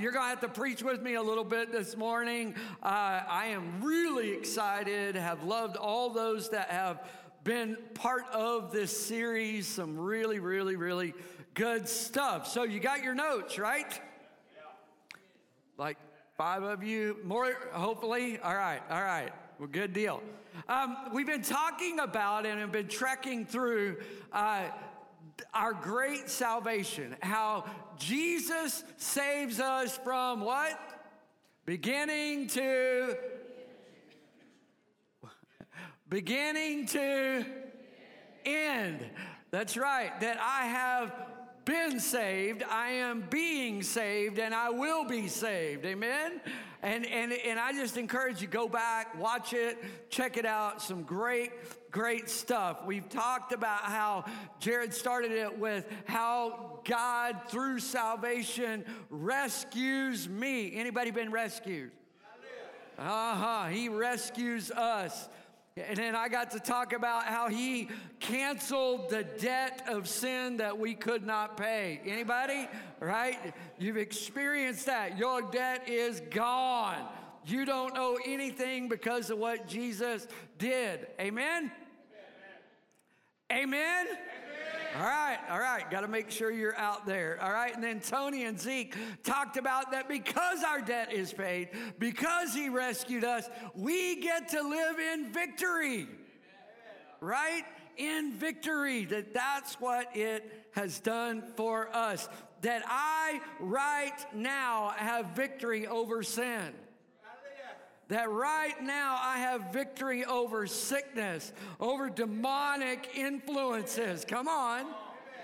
You're going to have to preach with me a little bit this morning. Uh, I am really excited, have loved all those that have been part of this series. Some really, really, really good stuff. So, you got your notes, right? Like five of you, more hopefully. All right, all right. Well, good deal. Um, we've been talking about and have been trekking through. Uh, our great salvation, how Jesus saves us from what? Beginning to beginning to end. That's right. That I have been saved, I am being saved, and I will be saved. Amen? And, and, and I just encourage you, go back, watch it, check it out. Some great, great stuff. We've talked about how Jared started it with how God, through salvation, rescues me. Anybody been rescued? Uh-huh. He rescues us. And then I got to talk about how he canceled the debt of sin that we could not pay. Anybody? Right? You've experienced that. Your debt is gone. You don't owe anything because of what Jesus did. Amen? Amen? Amen? All right, all right. Got to make sure you're out there. All right. And then Tony and Zeke talked about that because our debt is paid, because he rescued us, we get to live in victory. Right? In victory. That that's what it has done for us. That I right now have victory over sin that right now I have victory over sickness, over demonic influences. Come on.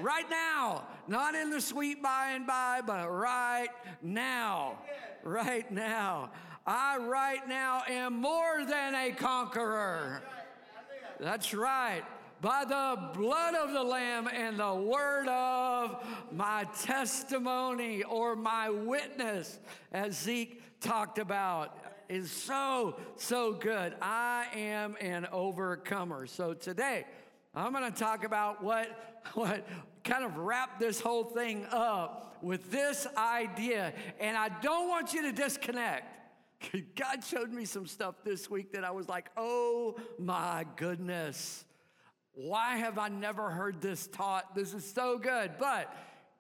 Right now, not in the sweet by and by, but right now. Right now. I right now am more than a conqueror. That's right. By the blood of the Lamb and the word of my testimony or my witness, as Zeke talked about is so, so good. I am an overcomer. So today, I'm going to talk about what, what kind of wrap this whole thing up with this idea. And I don't want you to disconnect. God showed me some stuff this week that I was like, oh my goodness. Why have I never heard this taught? This is so good. But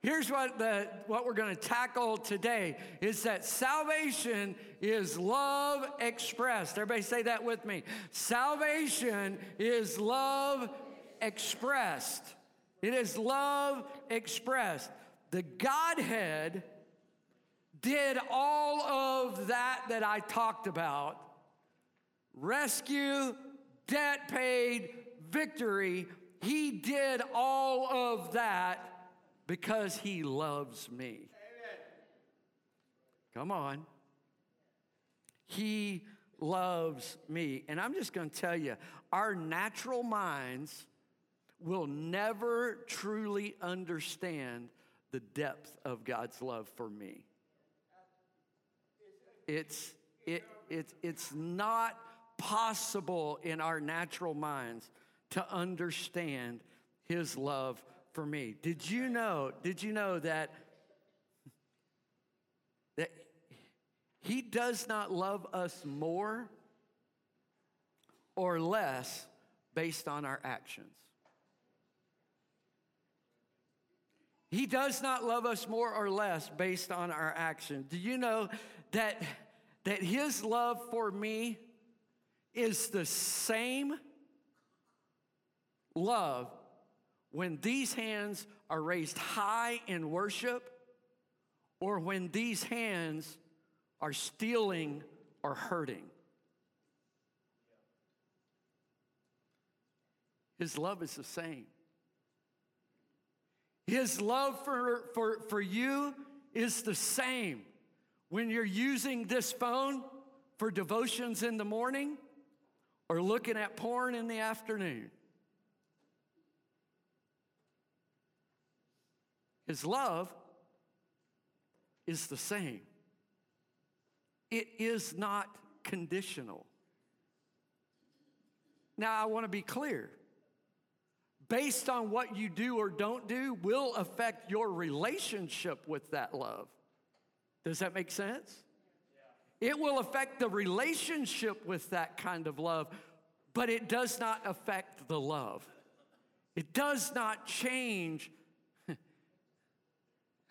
Here's what, the, what we're going to tackle today is that salvation is love expressed. Everybody say that with me. Salvation is love expressed. It is love expressed. The Godhead did all of that that I talked about rescue, debt paid, victory. He did all of that because he loves me. Amen. Come on. He loves me. And I'm just going to tell you, our natural minds will never truly understand the depth of God's love for me. It's, it, it, it's not possible in our natural minds to understand his love for me. Did you know, did you know that, that he does not love us more or less based on our actions? He does not love us more or less based on our actions. Do you know that, that his love for me is the same love when these hands are raised high in worship or when these hands are stealing or hurting. His love is the same. His love for, for, for you is the same when you're using this phone for devotions in the morning or looking at porn in the afternoon. His love is the same, it is not conditional. Now, I want to be clear. Based on what you do or don't do, will affect your relationship with that love. Does that make sense? It will affect the relationship with that kind of love, but it does not affect the love. It does not change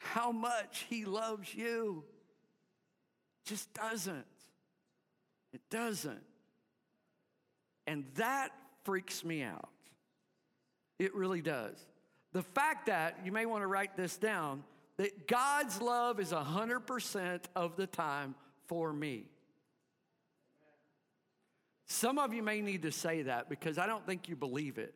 how much He loves you. Just doesn't. It doesn't. And that freaks me out. It really does. The fact that, you may want to write this down, that God's love is 100% of the time for me. Some of you may need to say that because I don't think you believe it.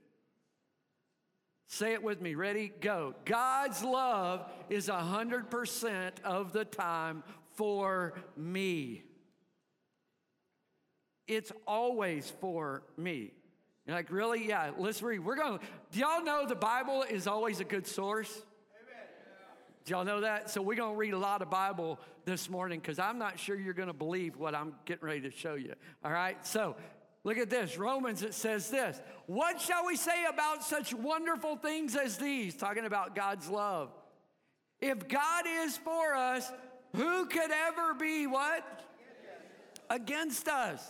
Say it with me. Ready? Go. God's love is 100% of the time for me. It's always for me. You're like, really? Yeah, let's read. We're going to, do y'all know the Bible is always a good source? Do y'all know that? So we're going to read a lot of Bible this morning because I'm not sure you're going to believe what I'm getting ready to show you. All right? So look at this. Romans, it says this. What shall we say about such wonderful things as these? Talking about God's love. If God is for us, who could ever be what? Against us.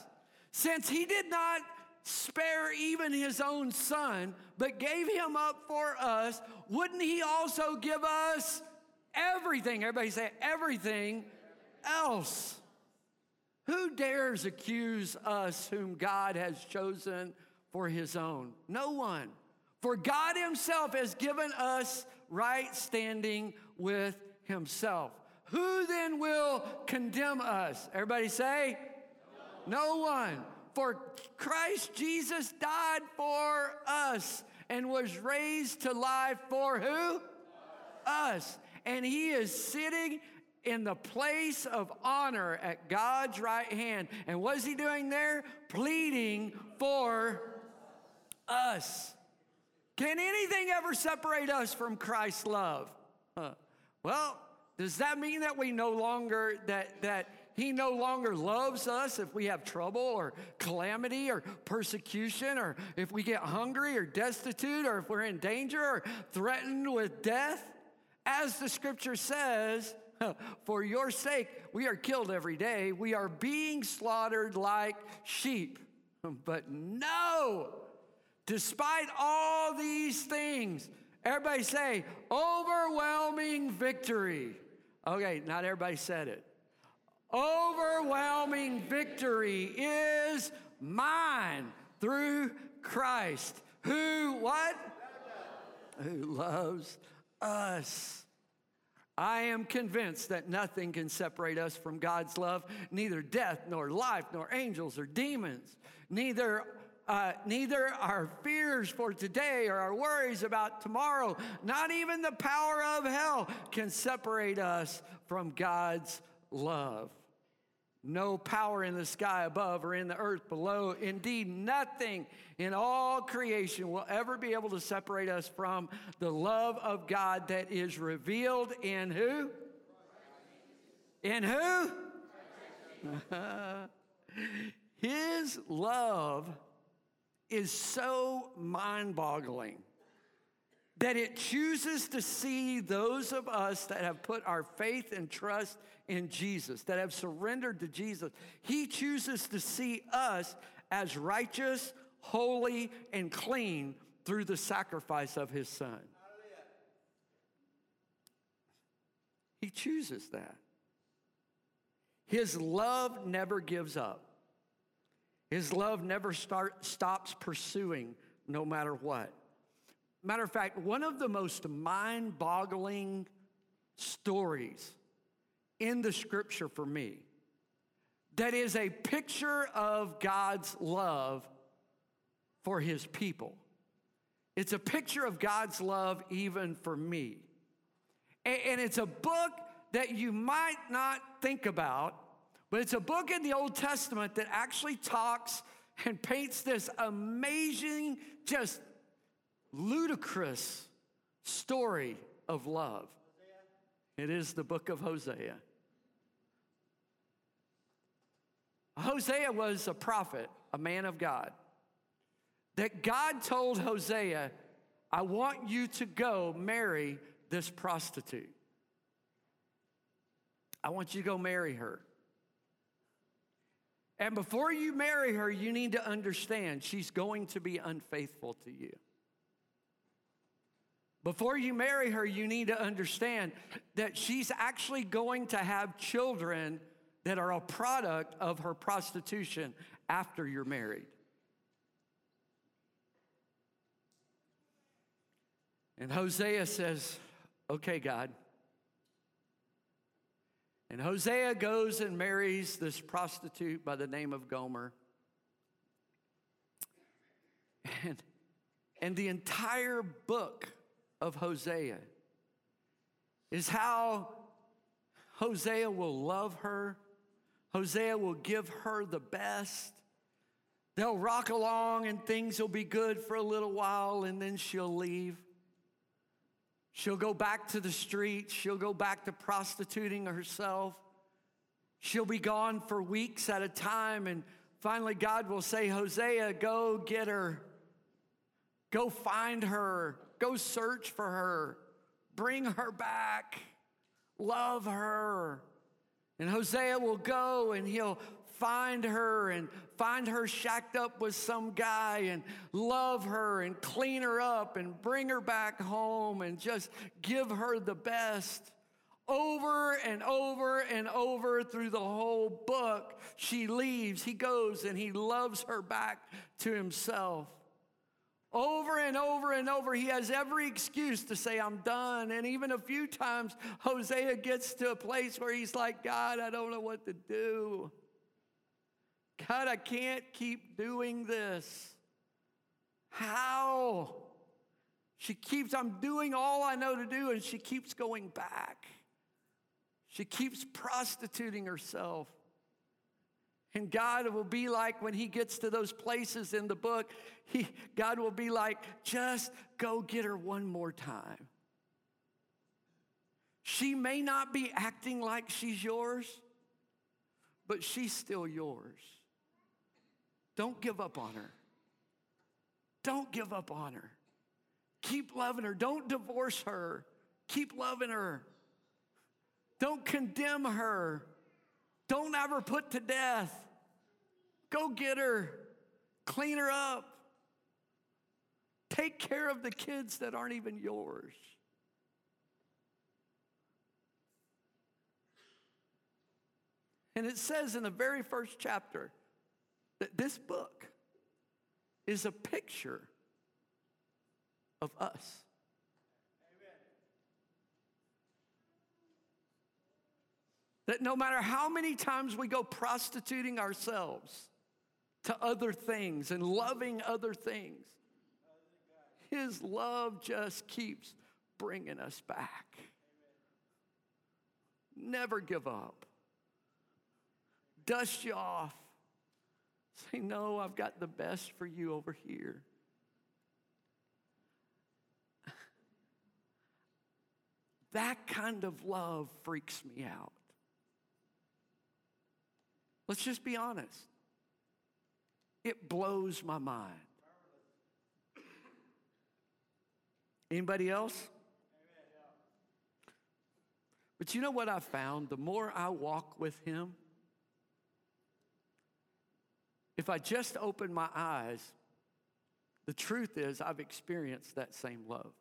Since he did not spare even his own son, but gave him up for us, wouldn't he also give us everything? Everybody say everything else. Who dares accuse us whom God has chosen for his own? No one. For God himself has given us right standing with himself. Who then will condemn us? Everybody say, no, no one. For Christ Jesus died for us and was raised to life for who? Us. And he is sitting in the place of honor at God's right hand. And what is he doing there? Pleading for us. Can anything ever separate us from Christ's love? Huh. Well, does that mean that we no longer that that he no longer loves us if we have trouble or calamity or persecution or if we get hungry or destitute or if we're in danger or threatened with death? As the scripture says, for your sake, we are killed every day. We are being slaughtered like sheep. But no, despite all these things, everybody say, overwhelming victory. Okay, not everybody said it. Overwhelming victory is mine through Christ, who what? Who loves us. I am convinced that nothing can separate us from God's love, neither death, nor life, nor angels, or demons, neither. Uh, neither our fears for today or our worries about tomorrow, not even the power of hell can separate us from God's love. No power in the sky above or in the earth below. Indeed, nothing in all creation will ever be able to separate us from the love of God that is revealed in who? In who? His love is so mind boggling that it chooses to see those of us that have put our faith and trust in Jesus, that have surrendered to Jesus. He chooses to see us as righteous, holy, and clean through the sacrifice of his son. He chooses that. His love never gives up. His love never start, stops pursuing no matter what. Matter of fact, one of the most mind boggling stories in the scripture for me that is a picture of God's love for his people. It's a picture of God's love even for me. And it's a book that you might not think about, but it's a book in the Old Testament that actually talks and paints this amazing, just ludicrous story of love. It is the book of Hosea. Hosea was a prophet, a man of God. That God told Hosea, I want you to go marry this prostitute. I want you to go marry her. And before you marry her, you need to understand she's going to be unfaithful to you. Before you marry her, you need to understand that she's actually going to have children that are a product of her prostitution after you're married. And Hosea says, Okay, God. And Hosea goes and marries this prostitute by the name of Gomer. And, and the entire book of Hosea is how Hosea will love her, Hosea will give her the best. They'll rock along and things will be good for a little while and then she'll leave. She'll go back to the streets. She'll go back to prostituting herself. She'll be gone for weeks at a time. And finally, God will say, Hosea, go get her. Go find her. Go search for her. Bring her back. Love her. And Hosea will go and he'll find her and find her shacked up with some guy and love her and clean her up and bring her back home and just give her the best. Over and over and over through the whole book, she leaves. He goes and he loves her back to himself. Over and over and over, he has every excuse to say, I'm done. And even a few times, Hosea gets to a place where he's like, God, I don't know what to do. God, I can't keep doing this. How? She keeps, I'm doing all I know to do, and she keeps going back. She keeps prostituting herself. And God will be like, when He gets to those places in the book, he, God will be like, just go get her one more time. She may not be acting like she's yours, but she's still yours. Don't give up on her. Don't give up on her. Keep loving her. Don't divorce her. Keep loving her. Don't condemn her. Don't ever put to death. Go get her. Clean her up. Take care of the kids that aren't even yours. And it says in the very first chapter that this book is a picture of us. That no matter how many times we go prostituting ourselves to other things and loving other things, His love just keeps bringing us back. Never give up. Dust you off Say, No, I've got the best for you over here. That kind of love freaks me out. Let's just be honest. It blows my mind. Anybody else? But you know what I found? The more I walk with him, if I just open my eyes, the truth is I've experienced that same love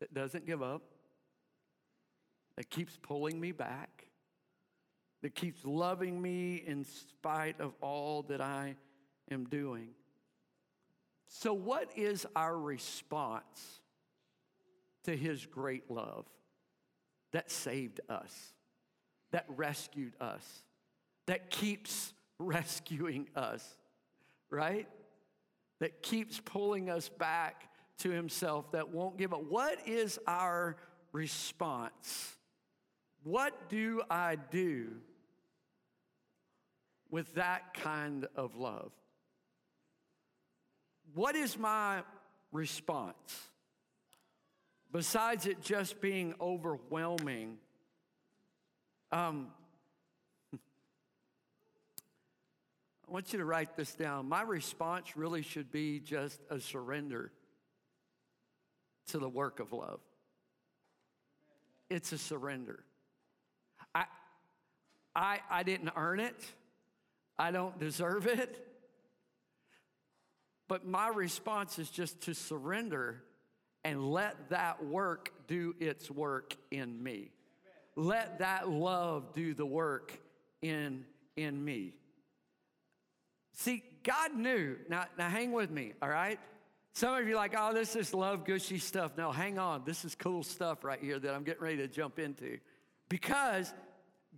that doesn't give up, that keeps pulling me back, that keeps loving me in spite of all that I am doing. So, what is our response to his great love that saved us, that rescued us, that keeps rescuing us, right? That keeps pulling us back to Himself, that won't give up. What is our response? What do I do with that kind of love? What is my response? Besides it just being overwhelming, um, I want you to write this down. My response really should be just a surrender to the work of love. It's a surrender. I, I, I didn't earn it, I don't deserve it. But my response is just to surrender and let that work do its work in me. Let that love do the work in, in me. See, God knew. Now, now hang with me, all right? Some of you like, oh, this is love gushy stuff. No, hang on. This is cool stuff right here that I'm getting ready to jump into. Because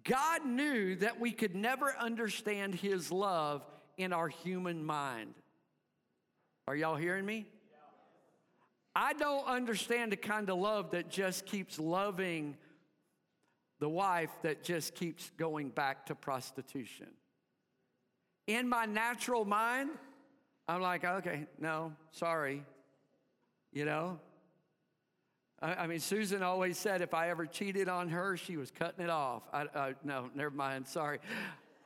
God knew that we could never understand His love in our human mind. Are y'all hearing me? I don't understand the kind of love that just keeps loving the wife that just keeps going back to prostitution. In my natural mind, I'm like, okay, no, sorry. You know? I, mean, Susan always said if I ever cheated on her, she was cutting it off. I, I, no, never mind, sorry.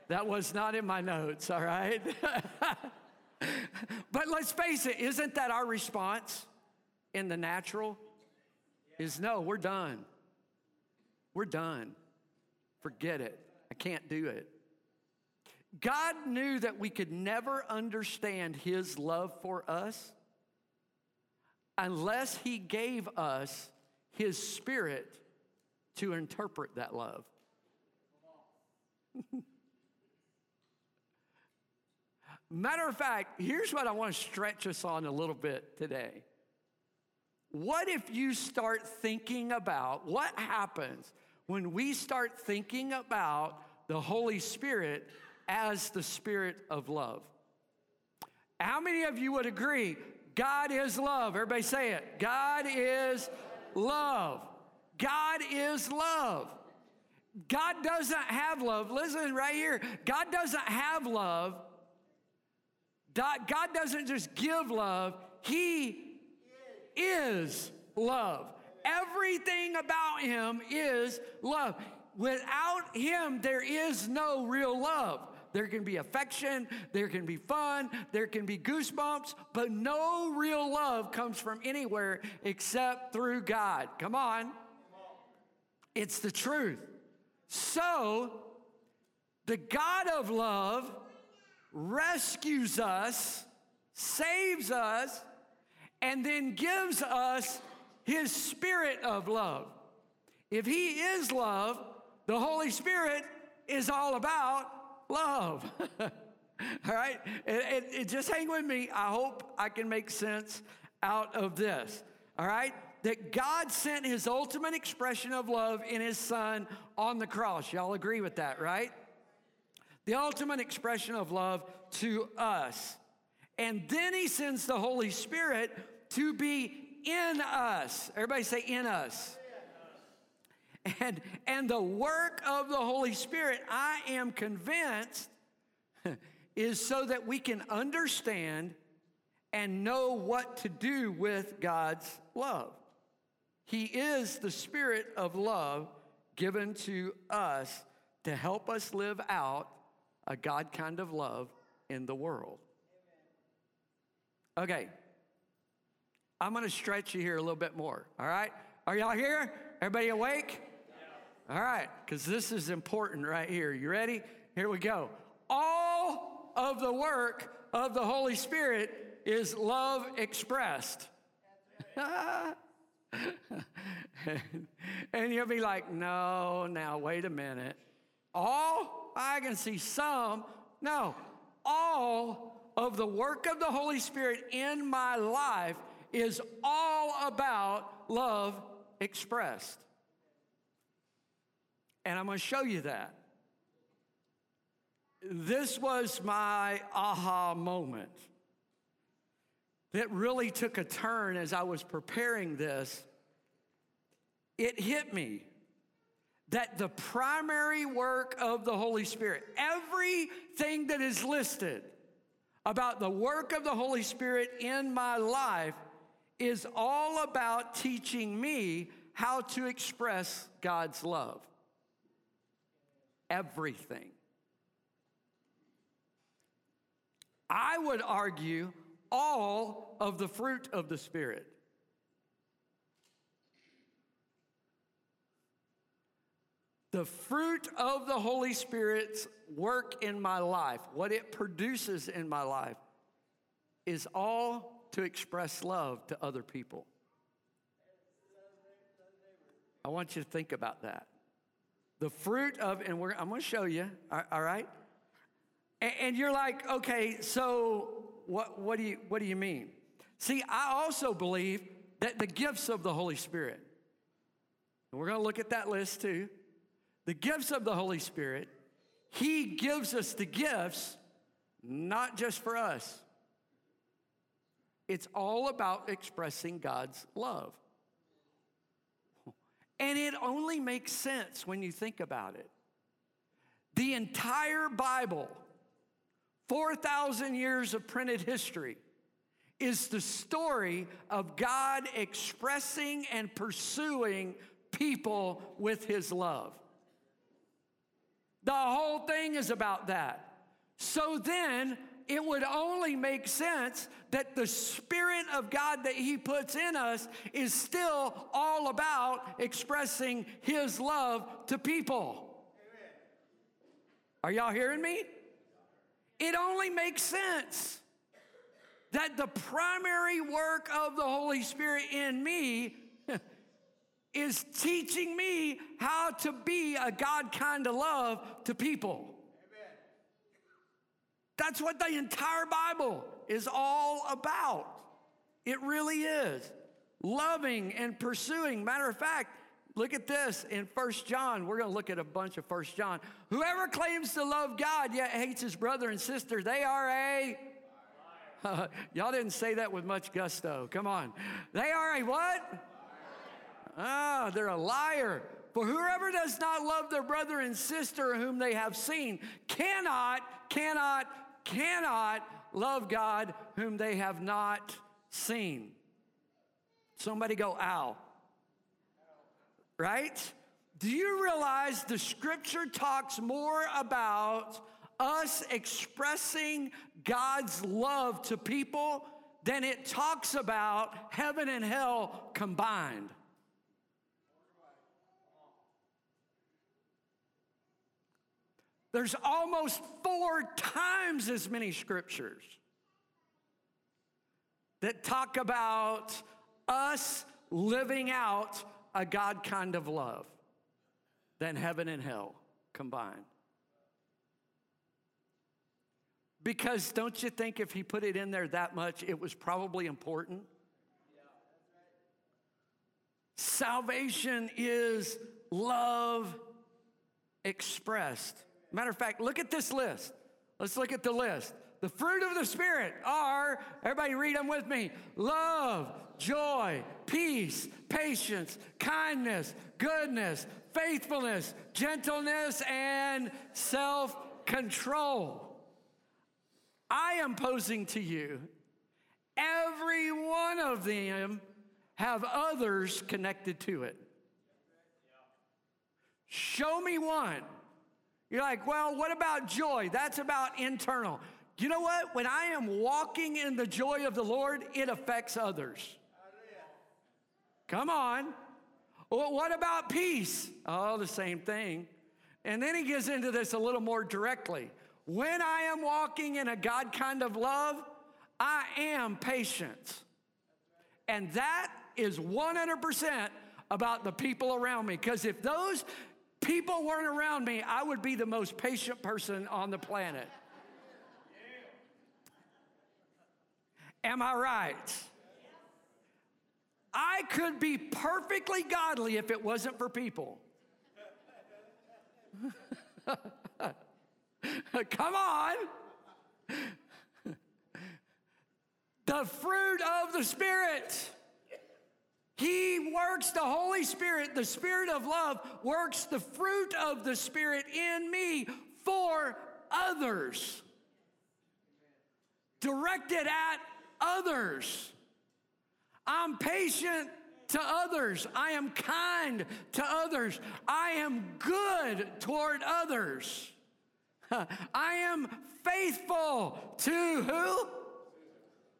That was not in my notes, all right? but let's face it, isn't that our response in the natural? Is no, we're done. We're done. Forget it. I can't do it. God knew that we could never understand His love for us unless He gave us His Spirit to interpret that love. Matter of fact, here's what I want to stretch us on a little bit today. What if you start thinking about what happens when we start thinking about the Holy Spirit as the Spirit of love. How many of you would agree? God is love. Everybody say it. God is love. God is love. God doesn't have love. Listen right here. God doesn't have love. God doesn't just give love, He is love. Everything about Him is love. Without Him, there is no real love. There can be affection, there can be fun, there can be goosebumps, but no real love comes from anywhere except through God. Come on. It's the truth. So, the God of love rescues us, saves us, and then gives us his spirit of love. If he is love, the Holy Spirit is all about love. all right? It, it, it, just hang with me. I hope I can make sense out of this. All right? That God sent his ultimate expression of love in his son on the cross. Y'all agree with that, right? The ultimate expression of love to us. And then he sends the Holy Spirit to be in us. Everybody say, in us. And, and the work of the Holy Spirit, I am convinced, is so that we can understand and know what to do with God's love. He is the Spirit of love given to us to help us live out a God kind of love in the world. Okay, I'm gonna stretch you here a little bit more, all right? Are y'all here? Everybody awake? All right, because this is important right here. You ready? Here we go. All of the work of the Holy Spirit is love expressed. and you'll be like, no, now, wait a minute. All? I can see some. No, all of the work of the Holy Spirit in my life is all about love expressed. And I'm going to show you that. This was my aha moment that really took a turn as I was preparing this. It hit me that the primary work of the Holy Spirit, everything that is listed about the work of the Holy Spirit in my life, is all about teaching me how to express God's love everything. I would argue all of the fruit of the Spirit. the fruit of the Holy Spirit's work in my life, what it produces in my life, is all to express love to other people. I want you to think about that. The fruit of, and I'm going to show you, all right? And, and you're like, okay, so what, what, do you, what do you mean? See, I also believe that the gifts of the Holy Spirit, and we're going to look at that list too. The gifts of the Holy Spirit, He gives us the gifts not just for us. It's all about expressing God's love. And it only makes sense when you think about it. The entire Bible, 4,000 years of printed history, is the story of God expressing and pursuing people with his love. The whole thing is about that. So then, it would only make sense that the Spirit of God that He puts in us is still all about expressing His love to people. Amen. Are y'all hearing me? It only makes sense that the primary work of the Holy Spirit in me is teaching me how to be a God kind of love to people. That's what the entire Bible is all about. It really is. Loving and pursuing. Matter of fact, look at this in First John. We're going to look at a bunch of First John. Whoever claims to love God yet hates his brother and sister, they are a. Y'all didn't say that with much gusto. Come on. They are a what? Ah, they're a liar. For whoever does not love their brother and sister whom they have seen cannot, cannot, cannot love God whom they have not seen. Somebody go, ow. Right? Do you realize the scripture talks more about us expressing God's love to people than it talks about heaven and hell combined? There's almost four times as many scriptures that talk about us living out a God kind of love than heaven and hell combined. Because don't you think if he put it in there that much, it was probably important? Salvation is love expressed. Matter of fact, look at this list. Let's look at the list. The fruit of the Spirit are, everybody read them with me love, joy, peace, patience, kindness, goodness, faithfulness, gentleness, and self control. I am posing to you, every one of them have others connected to it. Show me one you're like, well, what about joy? That's about internal. You know what? When I am walking in the joy of the Lord, it affects others. Come on. Well, what about peace? Oh, the same thing. And then he gets into this a little more directly. When I am walking in a God kind of love, I am patient. And that is 100% about the people around me. Because if those people weren't around me, I would be the most patient person on the planet. Am I right? I could be perfectly godly if it wasn't for people. Come on. The fruit of the Spirit. He works the Holy Spirit, the Spirit of love, works the fruit of the Spirit in me for others, directed at others. I'm patient to others. I am kind to others. I am good toward others. I am faithful to who?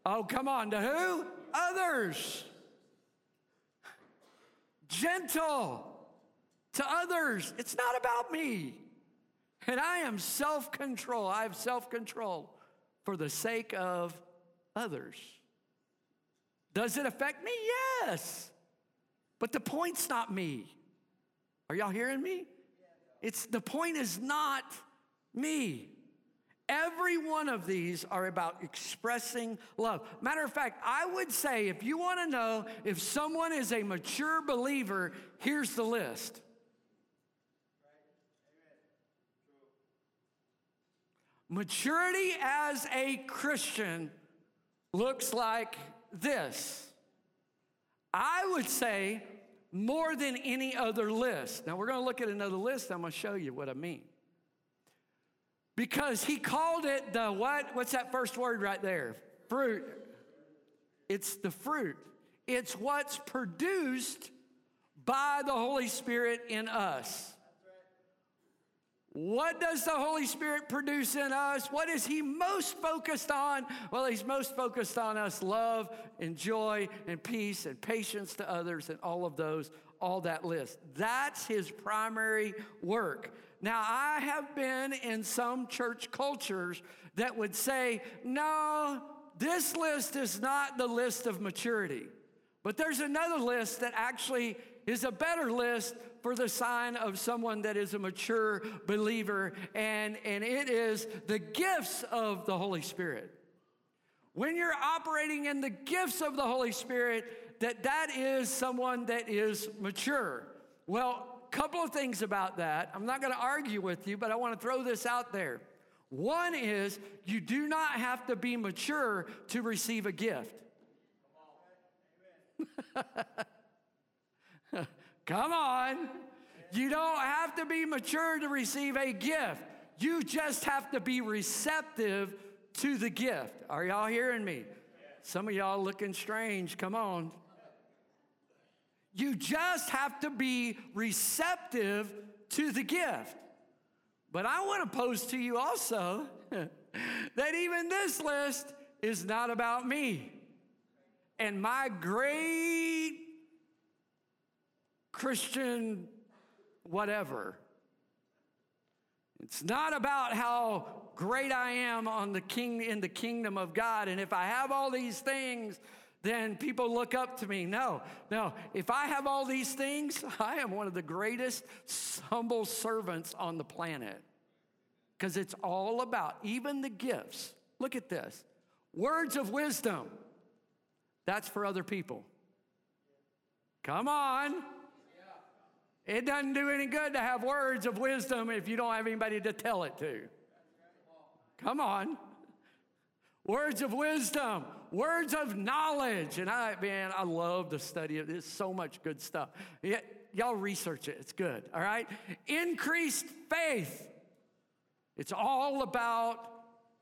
Oh, come on, to who? Others gentle, to others. It's not about me. And I am self control. I have self control for the sake of others. Does it affect me? Yes. But the point's not me. Are y'all hearing me? It's the point is not me. Every one of these are about expressing love. Matter of fact, I would say if you want to know if someone is a mature believer, here's the list. Maturity as a Christian looks like this. I would say more than any other list. Now, we're going to look at another list. I'm going to show you what I mean. Because he called it the what? What's that first word right there? Fruit. It's the fruit. It's what's produced by the Holy Spirit in us. What does the Holy Spirit produce in us? What is He most focused on? Well, He's most focused on us love and joy and peace and patience to others and all of those, all that list. That's His primary work. Now, I have been in some church cultures that would say, no, this list is not the list of maturity. But there's another list that actually is a better list for the sign of someone that is a mature believer, and, and it is the gifts of the Holy Spirit. When you're operating in the gifts of the Holy Spirit, that that is someone that is mature. Well, a couple of things about that. I'm not going to argue with you, but I want to throw this out there. One is you do not have to be mature to receive a gift. Come on. You don't have to be mature to receive a gift. You just have to be receptive to the gift. Are y'all hearing me? Some of y'all looking strange. Come on. You just have to be receptive to the gift. But I want to pose to you also that even this list is not about me and my great Christian whatever. It's not about how great I am on the king in the kingdom of God and if I have all these things then people look up to me. No, no. If I have all these things, I am one of the greatest humble servants on the planet. Because it's all about even the gifts. Look at this words of wisdom. That's for other people. Come on. It doesn't do any good to have words of wisdom if you don't have anybody to tell it to. Come on. Words of wisdom, words of knowledge. And I, man, I love the study of this. So much good stuff. Yeah, y'all research it, it's good, all right? Increased faith. It's all about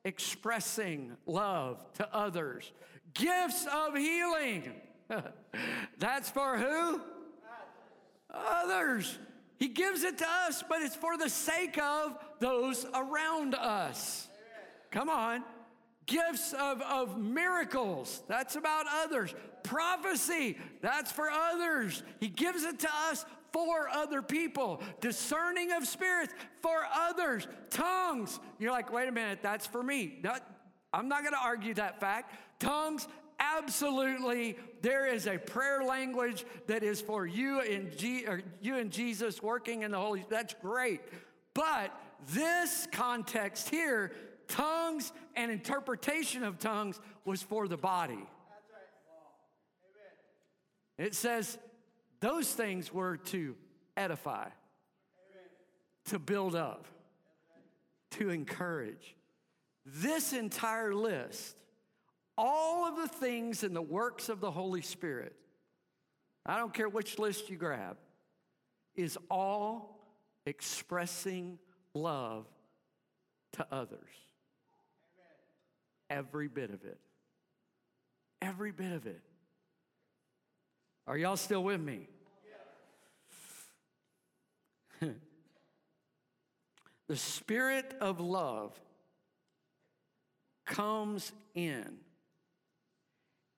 expressing love to others. Gifts of healing. That's for who? Others. He gives it to us, but it's for the sake of those around us. Come on gifts of, of miracles, that's about others. Prophecy, that's for others. He gives it to us for other people. Discerning of spirits for others. Tongues, you're like, wait a minute, that's for me. Not, I'm not going to argue that fact. Tongues, absolutely there is a prayer language that is for you and G, you and Jesus working in the Holy that's great but this context here tongues and interpretation of tongues was for the body. It says those things were to edify, to build up, to encourage. This entire list, all of the things and the works of the Holy Spirit, I don't care which list you grab, is all expressing love to others. Every bit of it. Every bit of it. Are y'all still with me? the spirit of love comes in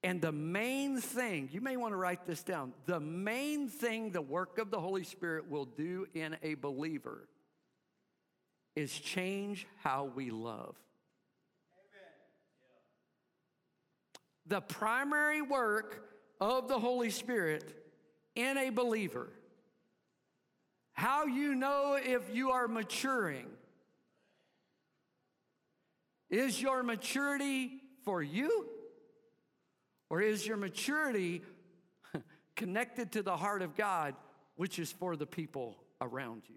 And the main thing, you may want to write this down, the main thing the work of the Holy Spirit will do in a believer is change how we love. The primary work of the Holy Spirit in a believer, how you know if you are maturing, is your maturity for you? Or is your maturity connected to the heart of God, which is for the people around you?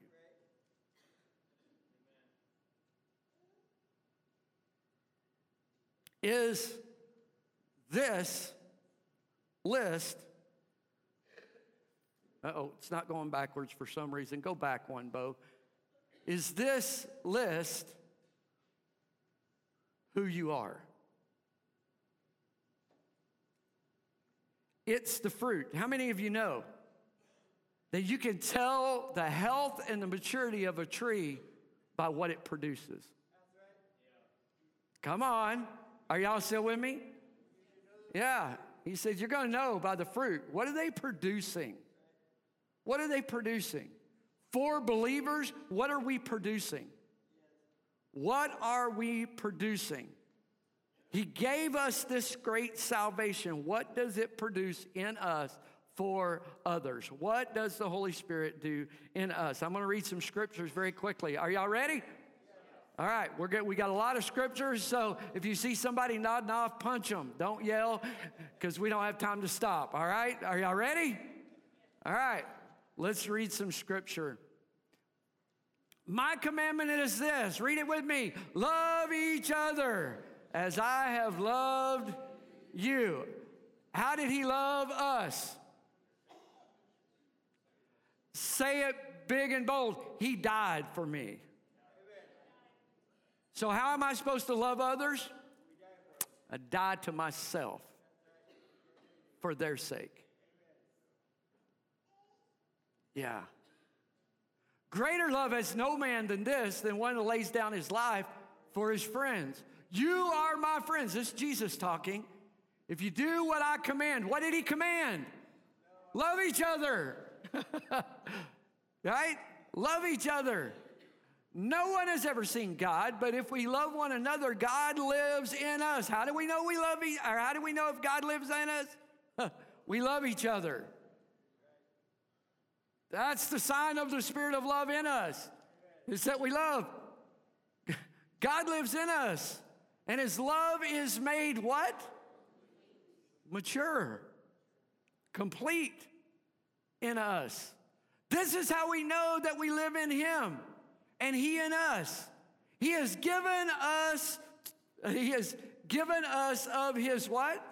Is this list, oh, it's not going backwards for some reason. Go back one, Bo. Is this list who you are? It's the fruit. How many of you know that you can tell the health and the maturity of a tree by what it produces? Come on. Are y'all still with me? Yeah. He says, You're going to know by the fruit. What are they producing? What are they producing? For believers, what are we producing? What are we producing? He gave us this great salvation. What does it produce in us for others? What does the Holy Spirit do in us? I'm going to read some scriptures very quickly. Are y'all ready? All right, we're good. We got a lot of scriptures, so if you see somebody nodding off, punch them. Don't yell because we don't have time to stop. All right, are y'all ready? All right, let's read some scripture. My commandment is this read it with me love each other as I have loved you. How did he love us? Say it big and bold. He died for me. So, how am I supposed to love others? I die to myself for their sake. Yeah. Greater love has no man than this, than one who lays down his life for his friends. You are my friends. This is Jesus talking. If you do what I command, what did he command? Love each other. right? Love each other. No one has ever seen God, but if we love one another, God lives in us. How do we know we love each or how do we know if God lives in us? we love each other. That's the sign of the spirit of love in us. Is that we love. God lives in us. And his love is made what? Mature, complete in us. This is how we know that we live in him and he in us. He has given us, he has given us of his what?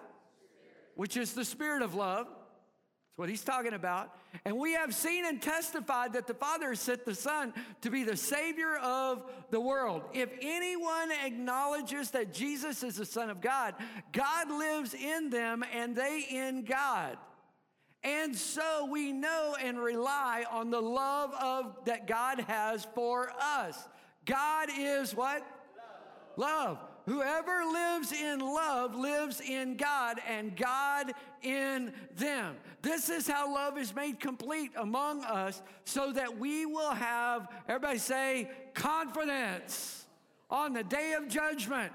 Which is the spirit of love. That's what he's talking about. And we have seen and testified that the Father has sent the Son to be the Savior of the world. If anyone acknowledges that Jesus is the Son of God, God lives in them and they in God. And so we know and rely on the love of that God has for us. God is what? Love. love. Whoever lives in love lives in God and God in them. This is how love is made complete among us so that we will have, everybody say, confidence on the day of judgment.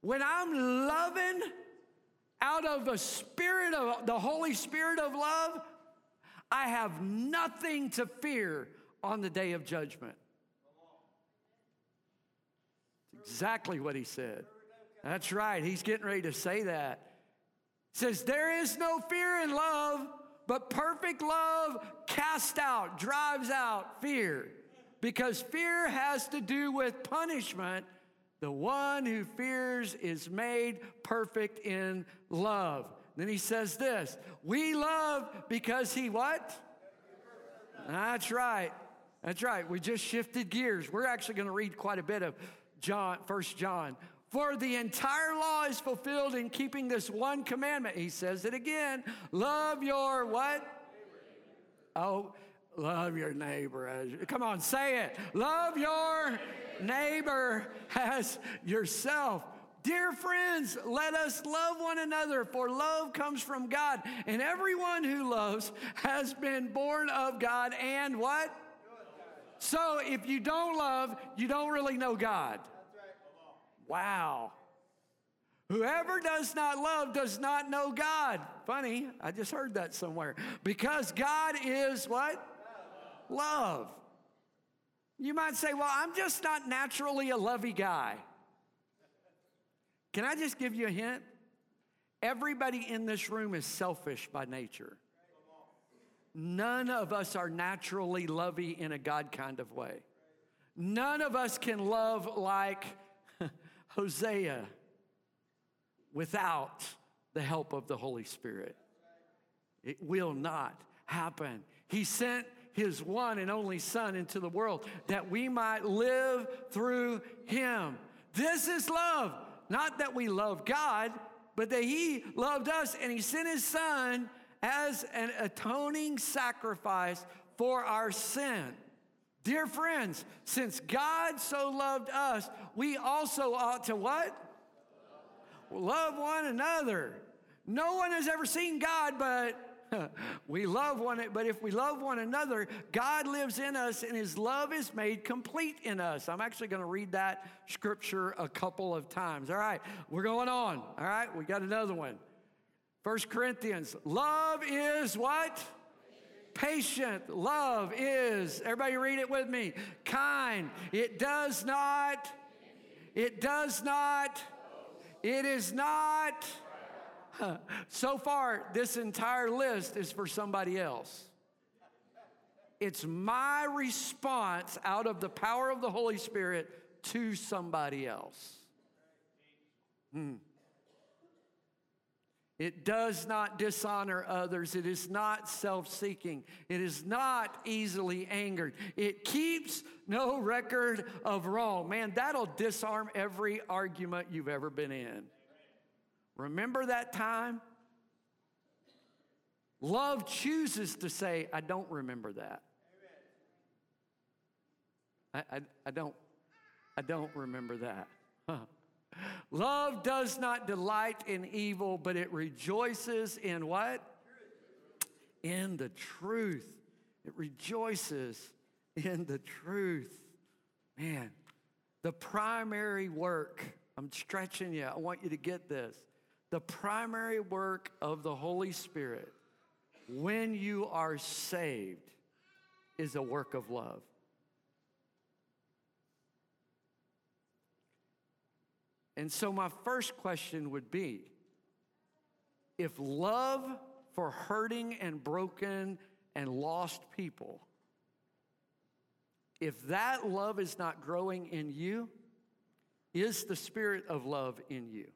When I'm loving out of the spirit of the Holy Spirit of love, I have nothing to fear on the day of judgment It's exactly what he said. That's right. He's getting ready to say that. says, There is no fear in love, but perfect love casts out, drives out fear. Because fear has to do with punishment. The one who fears is made perfect in love. Then he says this We love because he what? That's right. That's right. We just shifted gears. We're actually going to read quite a bit of John, First John. For the entire law is fulfilled in keeping this one commandment. He says it again. Love your what? Oh, love your neighbor. Come on, say it. Love your neighbor as yourself. Dear friends, let us love one another, for love comes from God. And everyone who loves has been born of God and what? So if you don't love, you don't really know God. Wow. Whoever does not love does not know God. Funny, I just heard that somewhere. Because God is what? Love. You might say, well, I'm just not naturally a lovey guy. Can I just give you a hint? Everybody in this room is selfish by nature. None of us are naturally lovey in a God kind of way. None of us can love like Hosea without the help of the Holy Spirit. It will not happen. He sent his one and only Son into the world that we might live through him. This is love. Not that we love God, but that He loved us and He sent His Son as an atoning sacrifice for our sin. Dear friends, since God so loved us, we also ought to what? Love one another. No one has ever seen God, but we love one, but if we love one another, God lives in us and his love is made complete in us. I'm actually going to read that scripture a couple of times. All right, we're going on. All right, we got another one. First Corinthians, love is what? Patient. Love is, everybody read it with me, kind. It does not, it does not, it is not so far, this entire list is for somebody else. It's my response out of the power of the Holy Spirit to somebody else. Hmm. It does not dishonor others. It is not self seeking. It is not easily angered. It keeps no record of wrong. Man, that'll disarm every argument you've ever been in. Remember that time? Love chooses to say, I don't remember that. I, I, I don't, I don't remember that. Love does not delight in evil, but it rejoices in what? In the truth. It rejoices in the truth. Man, the primary work, I'm stretching you, I want you to get this. The primary work of the Holy Spirit when you are saved is a work of love. And so, my first question would be if love for hurting and broken and lost people, if that love is not growing in you, is the spirit of love in you?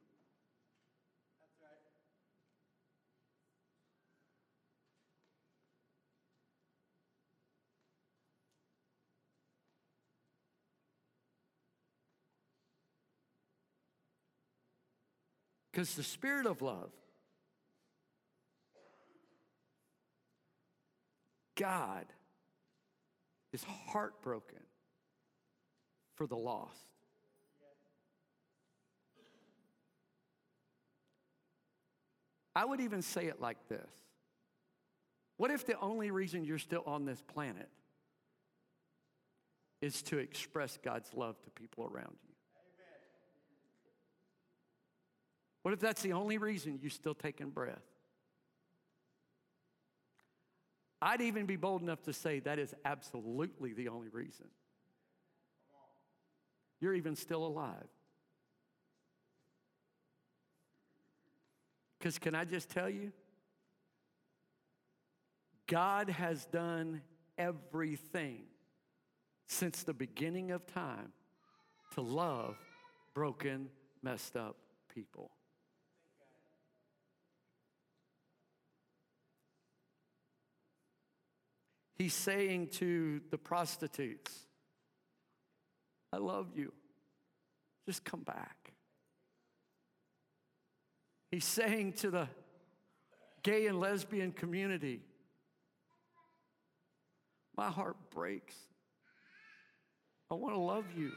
Because the spirit of love, God is heartbroken for the lost. I would even say it like this What if the only reason you're still on this planet is to express God's love to people around you? What if that's the only reason you're still taking breath? I'd even be bold enough to say that is absolutely the only reason. You're even still alive. Because, can I just tell you? God has done everything since the beginning of time to love broken, messed up people. He's saying to the prostitutes, I love you. Just come back. He's saying to the gay and lesbian community, My heart breaks. I want to love you.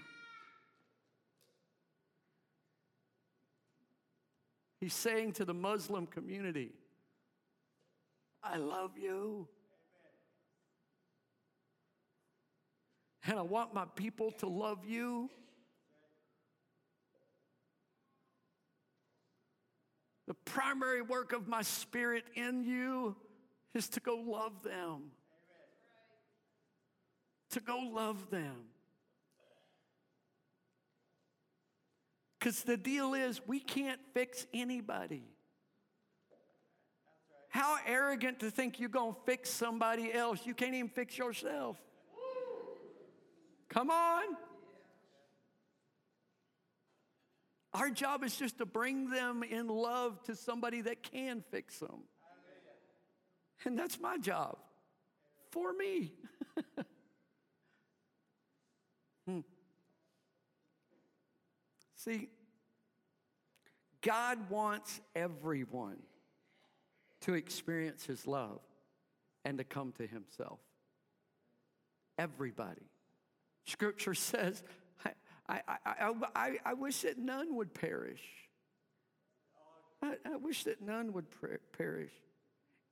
He's saying to the Muslim community, I love you. And I want my people to love you. The primary work of my spirit in you is to go love them. To go love them. Because the deal is, we can't fix anybody. How arrogant to think you're going to fix somebody else. You can't even fix yourself. Come on. Our job is just to bring them in love to somebody that can fix them. And that's my job for me. hmm. See, God wants everyone to experience His love and to come to Himself. Everybody. Scripture says, I, I, I, I, I wish that none would perish. I, I wish that none would perish.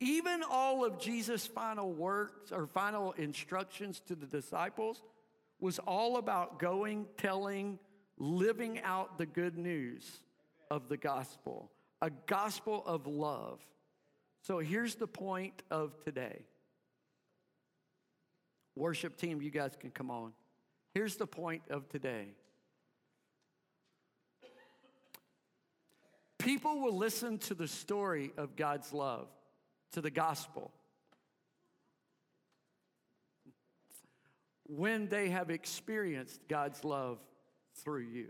Even all of Jesus' final works or final instructions to the disciples was all about going, telling, living out the good news of the gospel, a gospel of love. So here's the point of today. Worship team, you guys can come on. Here's the point of today. People will listen to the story of God's love, to the gospel, when they have experienced God's love through you.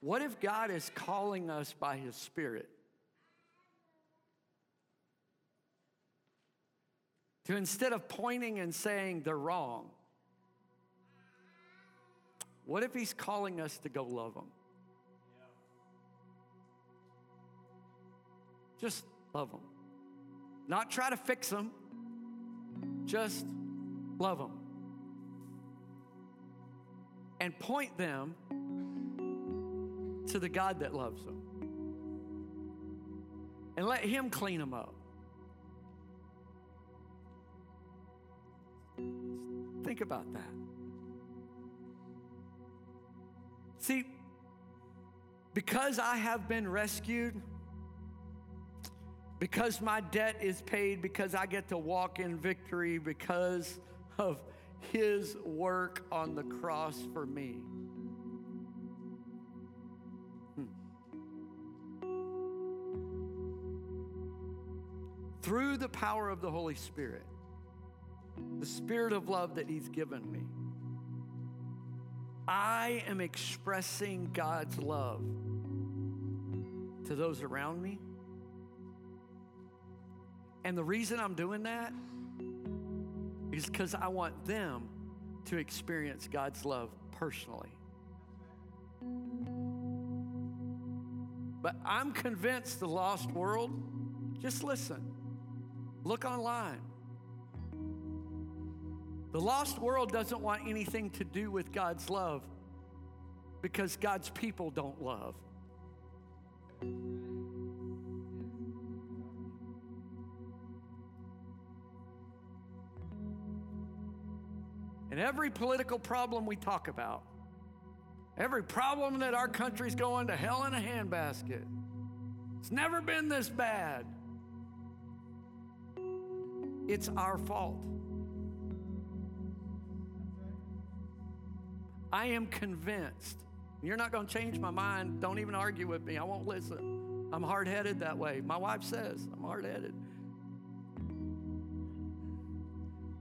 What if God is calling us by His Spirit to instead of pointing and saying they're wrong, what if He's calling us to go love them? Just love them. Not try to fix them, just love them. And point them to the God that loves them. And let Him clean them up. Think about that. See, because I have been rescued, because my debt is paid, because I get to walk in victory because of His work on the cross for me. Through the power of the Holy Spirit, the Spirit of love that He's given me, I am expressing God's love to those around me. And the reason I'm doing that is because I want them to experience God's love personally. But I'm convinced the lost world, just listen, Look online. The lost world doesn't want anything to do with God's love because God's people don't love. And every political problem we talk about, every problem that our country's going to hell in a handbasket, it's never been this bad. It's our fault. I am convinced. You're not going to change my mind. Don't even argue with me. I won't listen. I'm hard headed that way. My wife says I'm hard headed.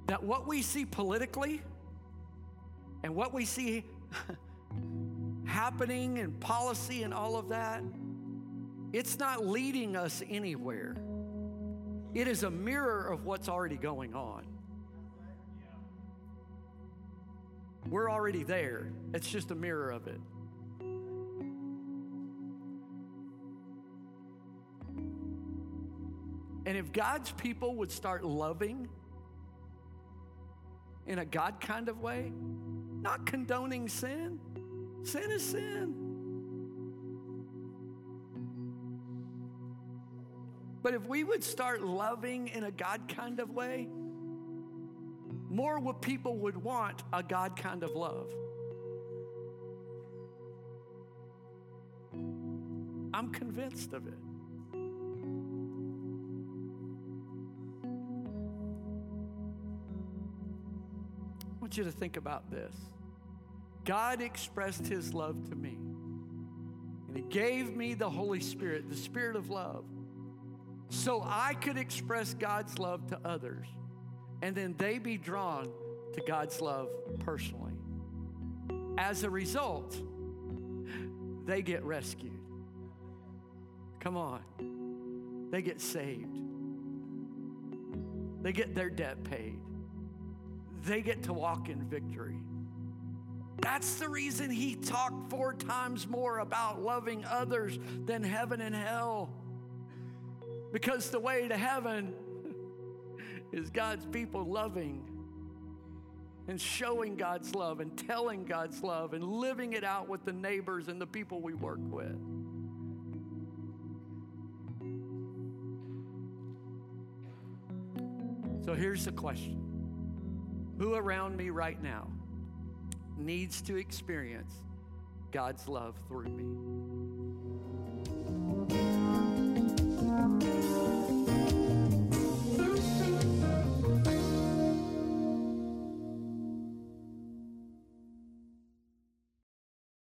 That what we see politically and what we see happening in policy and all of that, it's not leading us anywhere. It is a mirror of what's already going on. We're already there. It's just a mirror of it. And if God's people would start loving in a God kind of way, not condoning sin, sin is sin. But if we would start loving in a God kind of way, more what people would want a God kind of love. I'm convinced of it. I want you to think about this. God expressed his love to me, and he gave me the Holy Spirit, the Spirit of love, so I could express God's love to others, and then they be drawn to God's love personally. As a result, they get rescued. Come on. They get saved. They get their debt paid. They get to walk in victory. That's the reason he talked four times more about loving others than heaven and hell. Because the way to heaven is God's people loving and showing God's love and telling God's love and living it out with the neighbors and the people we work with. So here's the question Who around me right now needs to experience God's love through me? Thank you.